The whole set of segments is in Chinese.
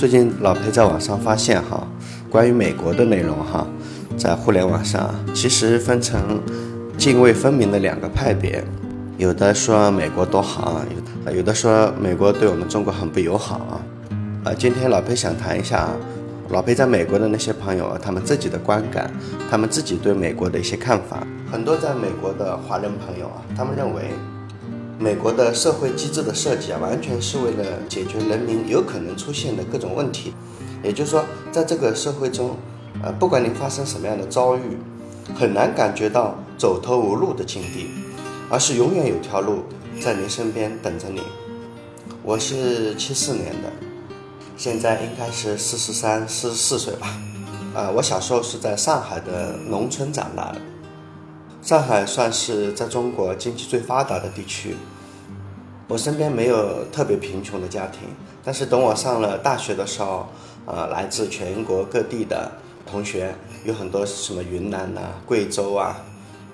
最近老裴在网上发现哈，关于美国的内容哈，在互联网上其实分成泾渭分明的两个派别，有的说美国多好啊，有有的说美国对我们中国很不友好啊。啊，今天老裴想谈一下啊，老裴在美国的那些朋友，他们自己的观感，他们自己对美国的一些看法。很多在美国的华人朋友啊，他们认为。美国的社会机制的设计啊，完全是为了解决人民有可能出现的各种问题。也就是说，在这个社会中，呃，不管您发生什么样的遭遇，很难感觉到走投无路的境地，而是永远有条路在您身边等着你。我是七四年的，现在应该是四十三、四十四岁吧。啊，我小时候是在上海的农村长大的。上海算是在中国经济最发达的地区。我身边没有特别贫穷的家庭，但是等我上了大学的时候，呃，来自全国各地的同学有很多什么云南呐、贵州啊，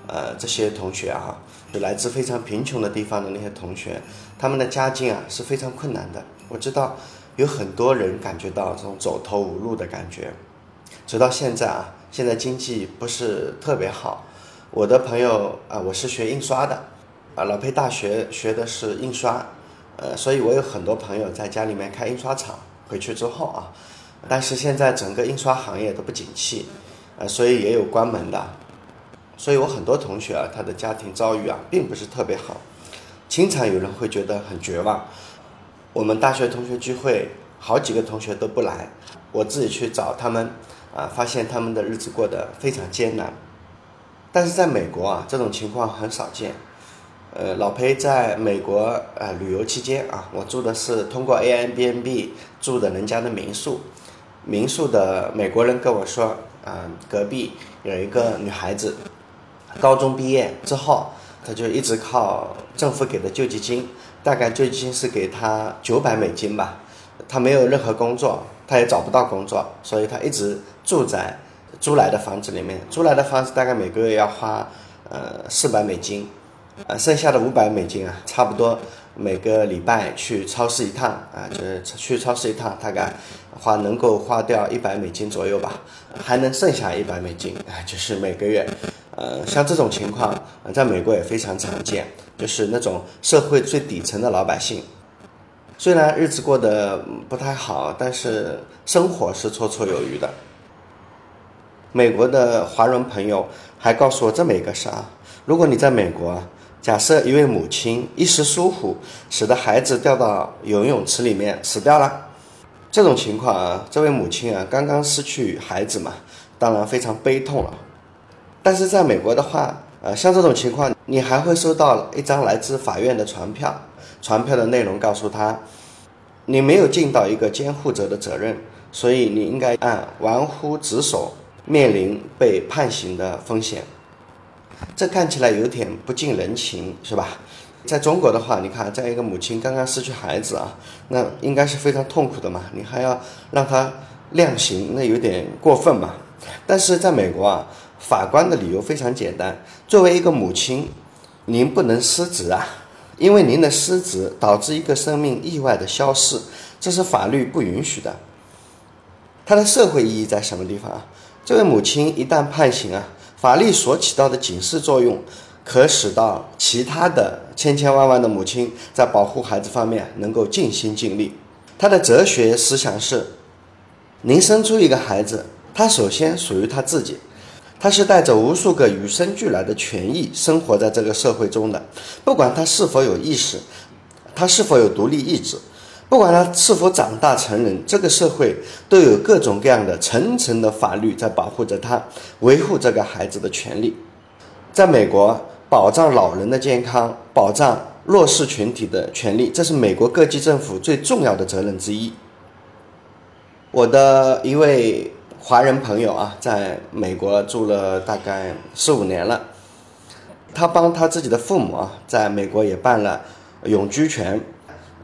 呃，这些同学啊，就来自非常贫穷的地方的那些同学，他们的家境啊是非常困难的。我知道有很多人感觉到这种走投无路的感觉，直到现在啊，现在经济不是特别好。我的朋友啊，我是学印刷的，啊，老裴大学学的是印刷，呃，所以我有很多朋友在家里面开印刷厂。回去之后啊，但是现在整个印刷行业都不景气，呃，所以也有关门的。所以我很多同学啊，他的家庭遭遇啊，并不是特别好。经常有人会觉得很绝望。我们大学同学聚会，好几个同学都不来，我自己去找他们，啊，发现他们的日子过得非常艰难。但是在美国啊，这种情况很少见。呃，老裴在美国呃旅游期间啊，我住的是通过 A M B N B 住的人家的民宿。民宿的美国人跟我说，啊，隔壁有一个女孩子，高中毕业之后，她就一直靠政府给的救济金，大概救济金是给她九百美金吧。她没有任何工作，她也找不到工作，所以她一直住在。租来的房子里面，租来的房子大概每个月要花呃四百美金，呃剩下的五百美金啊，差不多每个礼拜去超市一趟啊，就是去超市一趟，大概花能够花掉一百美金左右吧，还能剩下一百美金啊，就是每个月，呃像这种情况，在美国也非常常见，就是那种社会最底层的老百姓，虽然日子过得不太好，但是生活是绰绰有余的。美国的华人朋友还告诉我这么一个事啊：如果你在美国，假设一位母亲一时疏忽，使得孩子掉到游泳池里面死掉了，这种情况啊，这位母亲啊刚刚失去孩子嘛，当然非常悲痛了。但是在美国的话，呃，像这种情况，你还会收到一张来自法院的传票，传票的内容告诉他，你没有尽到一个监护者的责任，所以你应该按玩忽职守。面临被判刑的风险，这看起来有点不近人情，是吧？在中国的话，你看，在一个母亲刚刚失去孩子啊，那应该是非常痛苦的嘛，你还要让他量刑，那有点过分嘛。但是在美国啊，法官的理由非常简单：作为一个母亲，您不能失职啊，因为您的失职导致一个生命意外的消逝，这是法律不允许的。它的社会意义在什么地方啊？这位母亲一旦判刑啊，法律所起到的警示作用，可使到其他的千千万万的母亲在保护孩子方面能够尽心尽力。他的哲学思想是：您生出一个孩子，他首先属于他自己，他是带着无数个与生俱来的权益生活在这个社会中的，不管他是否有意识，他是否有独立意志。不管他是否长大成人，这个社会都有各种各样的层层的法律在保护着他，维护这个孩子的权利。在美国，保障老人的健康，保障弱势群体的权利，这是美国各级政府最重要的责任之一。我的一位华人朋友啊，在美国住了大概四五年了，他帮他自己的父母啊，在美国也办了永居权。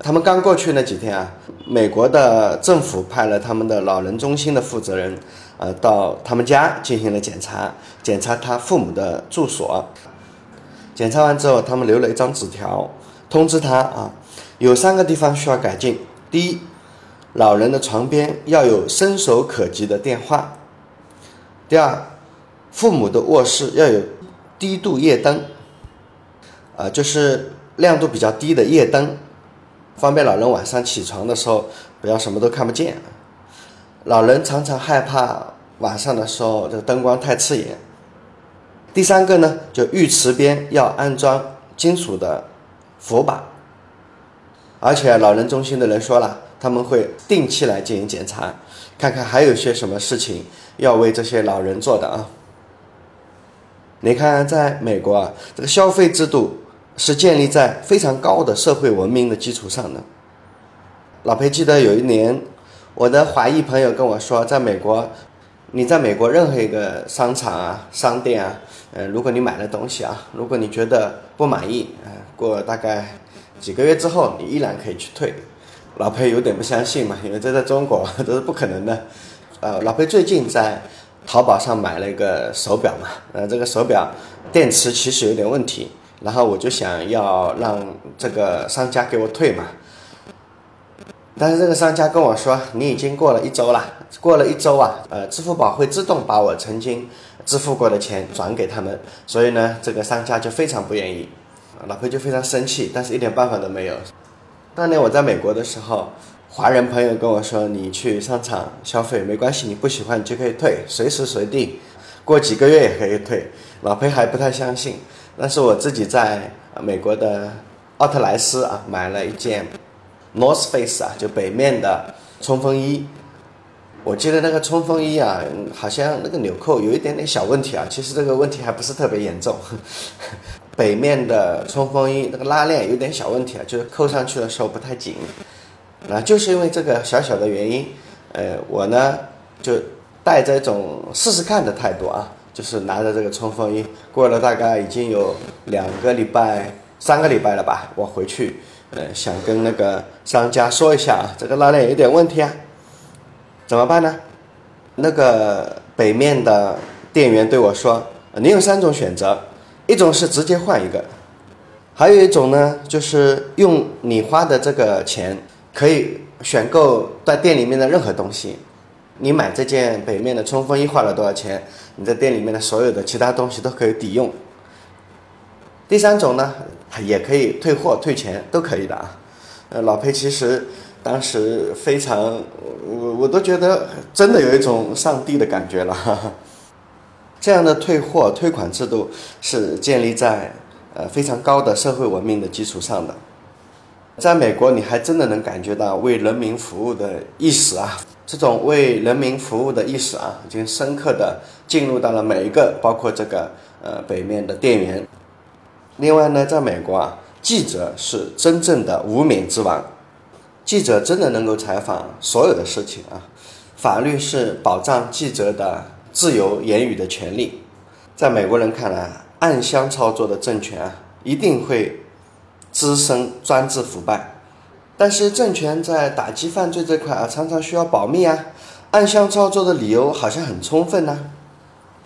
他们刚过去那几天啊，美国的政府派了他们的老人中心的负责人，呃，到他们家进行了检查，检查他父母的住所。检查完之后，他们留了一张纸条，通知他啊，有三个地方需要改进。第一，老人的床边要有伸手可及的电话。第二，父母的卧室要有低度夜灯，啊，就是亮度比较低的夜灯，方便老人晚上起床的时候不要什么都看不见。老人常常害怕晚上的时候这个灯光太刺眼。第三个呢，就浴池边要安装金属的扶把，而且老人中心的人说了，他们会定期来进行检查，看看还有些什么事情要为这些老人做的啊。你看，在美国啊，这个消费制度是建立在非常高的社会文明的基础上的。老裴记得有一年，我的华裔朋友跟我说，在美国，你在美国任何一个商场啊、商店啊。呃，如果你买了东西啊，如果你觉得不满意，呃，过大概几个月之后，你依然可以去退。老裴有点不相信嘛，因为这在中国都是不可能的。呃，老裴最近在淘宝上买了一个手表嘛，呃，这个手表电池其实有点问题，然后我就想要让这个商家给我退嘛。但是这个商家跟我说，你已经过了一周了，过了一周啊，呃，支付宝会自动把我曾经支付过的钱转给他们，所以呢，这个商家就非常不愿意，老裴就非常生气，但是一点办法都没有。当年我在美国的时候，华人朋友跟我说，你去商场消费没关系，你不喜欢你就可以退，随时随地，过几个月也可以退。老裴还不太相信，但是我自己在美国的奥特莱斯啊买了一件。North Face 啊，就北面的冲锋衣，我记得那个冲锋衣啊，好像那个纽扣有一点点小问题啊。其实这个问题还不是特别严重。北面的冲锋衣那个拉链有点小问题啊，就是扣上去的时候不太紧。那就是因为这个小小的原因，呃，我呢就带着一种试试看的态度啊，就是拿着这个冲锋衣，过了大概已经有两个礼拜、三个礼拜了吧，我回去。呃，想跟那个商家说一下啊，这个拉链有点问题啊，怎么办呢？那个北面的店员对我说：“你有三种选择，一种是直接换一个，还有一种呢，就是用你花的这个钱可以选购在店里面的任何东西。你买这件北面的冲锋衣花了多少钱？你在店里面的所有的其他东西都可以抵用。第三种呢？”也可以退货退钱都可以的啊，呃，老裴其实当时非常，我我都觉得真的有一种上帝的感觉了。这样的退货退款制度是建立在呃非常高的社会文明的基础上的。在美国，你还真的能感觉到为人民服务的意识啊，这种为人民服务的意识啊，已经深刻的进入到了每一个，包括这个呃北面的店员。另外呢，在美国啊，记者是真正的无冕之王，记者真的能够采访所有的事情啊。法律是保障记者的自由言语的权利。在美国人看来，暗箱操作的政权啊，一定会滋生专制腐败。但是政权在打击犯罪这块啊，常常需要保密啊。暗箱操作的理由好像很充分呢。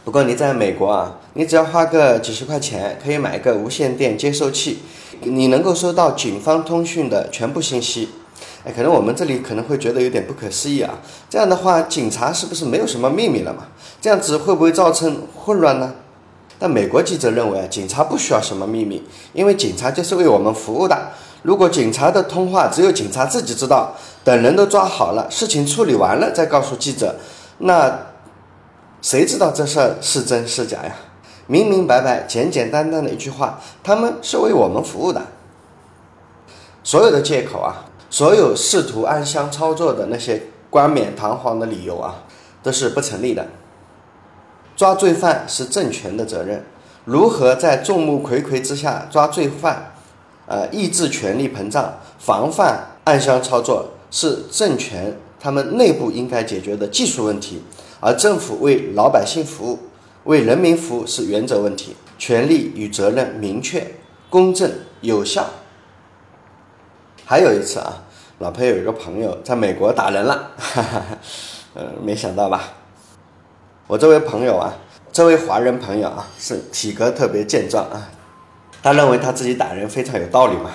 不过你在美国啊，你只要花个几十块钱，可以买个无线电接收器，你能够收到警方通讯的全部信息。哎，可能我们这里可能会觉得有点不可思议啊。这样的话，警察是不是没有什么秘密了嘛？这样子会不会造成混乱呢？但美国记者认为啊，警察不需要什么秘密，因为警察就是为我们服务的。如果警察的通话只有警察自己知道，等人都抓好了，事情处理完了再告诉记者，那。谁知道这事儿是真是假呀？明明白白、简简单单的一句话，他们是为我们服务的。所有的借口啊，所有试图暗箱操作的那些冠冕堂皇的理由啊，都是不成立的。抓罪犯是政权的责任，如何在众目睽睽之下抓罪犯，呃，抑制权力膨胀，防范暗箱操作，是政权他们内部应该解决的技术问题。而政府为老百姓服务、为人民服务是原则问题，权利与责任明确、公正、有效。还有一次啊，老裴有一个朋友在美国打人了，哈哈，呃，没想到吧？我这位朋友啊，这位华人朋友啊，是体格特别健壮啊，他认为他自己打人非常有道理嘛，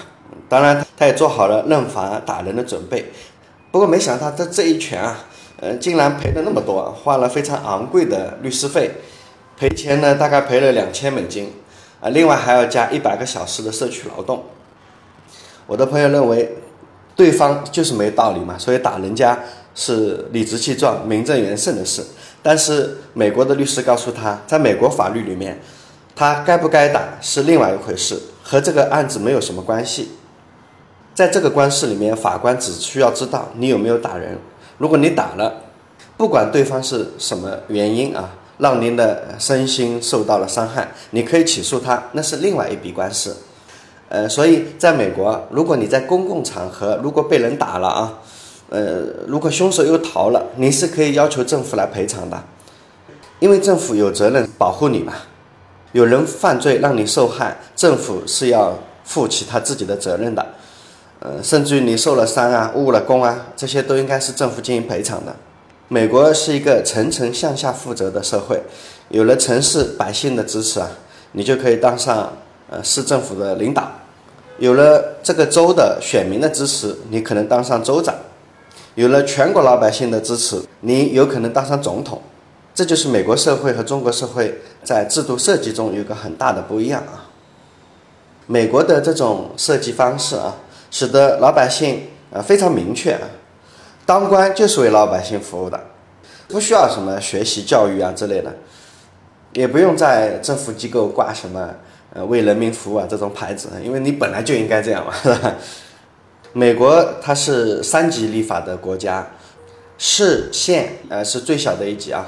当然他也做好了认罚打人的准备。不过没想到他这一拳啊，呃，竟然赔了那么多，花了非常昂贵的律师费，赔钱呢大概赔了两千美金，啊，另外还要加一百个小时的社区劳动。我的朋友认为，对方就是没道理嘛，所以打人家是理直气壮、名正言顺的事。但是美国的律师告诉他，在美国法律里面，他该不该打是另外一回事，和这个案子没有什么关系。在这个官司里面，法官只需要知道你有没有打人。如果你打了，不管对方是什么原因啊，让您的身心受到了伤害，你可以起诉他，那是另外一笔官司。呃，所以在美国，如果你在公共场合如果被人打了啊，呃，如果凶手又逃了，你是可以要求政府来赔偿的，因为政府有责任保护你嘛。有人犯罪让你受害，政府是要负起他自己的责任的。呃，甚至于你受了伤啊、误了工啊，这些都应该是政府进行赔偿的。美国是一个层层向下负责的社会，有了城市百姓的支持啊，你就可以当上呃市政府的领导；有了这个州的选民的支持，你可能当上州长；有了全国老百姓的支持，你有可能当上总统。这就是美国社会和中国社会在制度设计中有个很大的不一样啊。美国的这种设计方式啊。使得老百姓啊非常明确，当官就是为老百姓服务的，不需要什么学习教育啊之类的，也不用在政府机构挂什么呃为人民服务啊这种牌子，因为你本来就应该这样嘛，是吧？美国它是三级立法的国家，市县呃是最小的一级啊，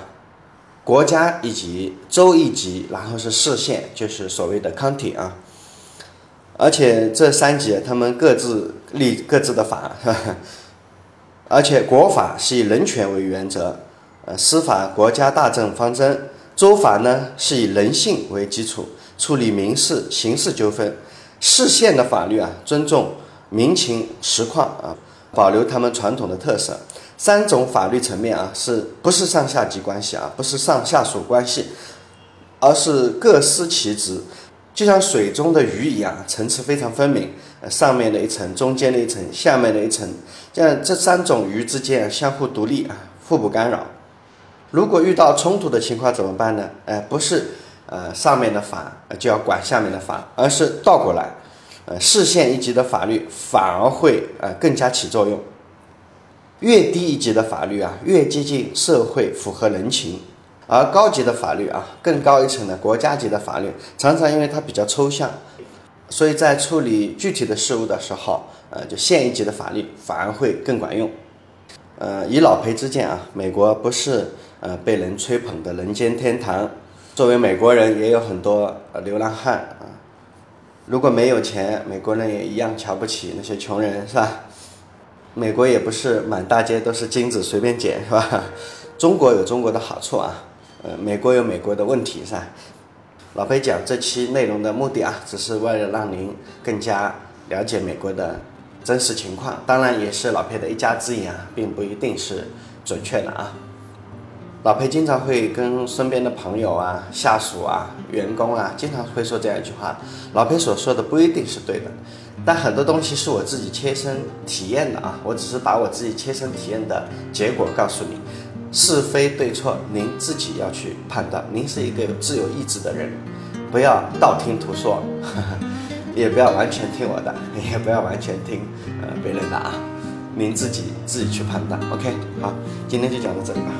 国家一级，州一级，然后是市县，就是所谓的 county 啊。而且这三级他们各自立各自的法，而且国法是以人权为原则，呃，司法国家大政方针，州法呢是以人性为基础处理民事、刑事纠纷，市县的法律啊尊重民情实况啊，保留他们传统的特色。三种法律层面啊，是不是上下级关系啊？不是上下属关系，而是各司其职。就像水中的鱼一样，层次非常分明。呃，上面的一层，中间的一层，下面的一层，这样这三种鱼之间相互独立啊，互不干扰。如果遇到冲突的情况怎么办呢？呃，不是呃上面的法就要管下面的法，而是倒过来，呃，市县一级的法律反而会呃更加起作用。越低一级的法律啊，越接近社会，符合人情。而高级的法律啊，更高一层的国家级的法律，常常因为它比较抽象，所以在处理具体的事物的时候，呃，就县一级的法律反而会更管用。呃，以老裴之见啊，美国不是呃被人吹捧的人间天堂。作为美国人，也有很多流浪汉啊。如果没有钱，美国人也一样瞧不起那些穷人，是吧？美国也不是满大街都是金子随便捡，是吧？中国有中国的好处啊。呃，美国有美国的问题，是吧？老裴讲这期内容的目的啊，只是为了让您更加了解美国的真实情况，当然也是老裴的一家之言啊，并不一定是准确的啊。老裴经常会跟身边的朋友啊、下属啊、员工啊，经常会说这样一句话：老裴所说的不一定是对的，但很多东西是我自己切身体验的啊，我只是把我自己切身体验的结果告诉你。是非对错，您自己要去判断。您是一个有自由意志的人，不要道听途说，也不要完全听我的，也不要完全听呃别人的啊。您自己自己去判断。OK，好，今天就讲到这里吧。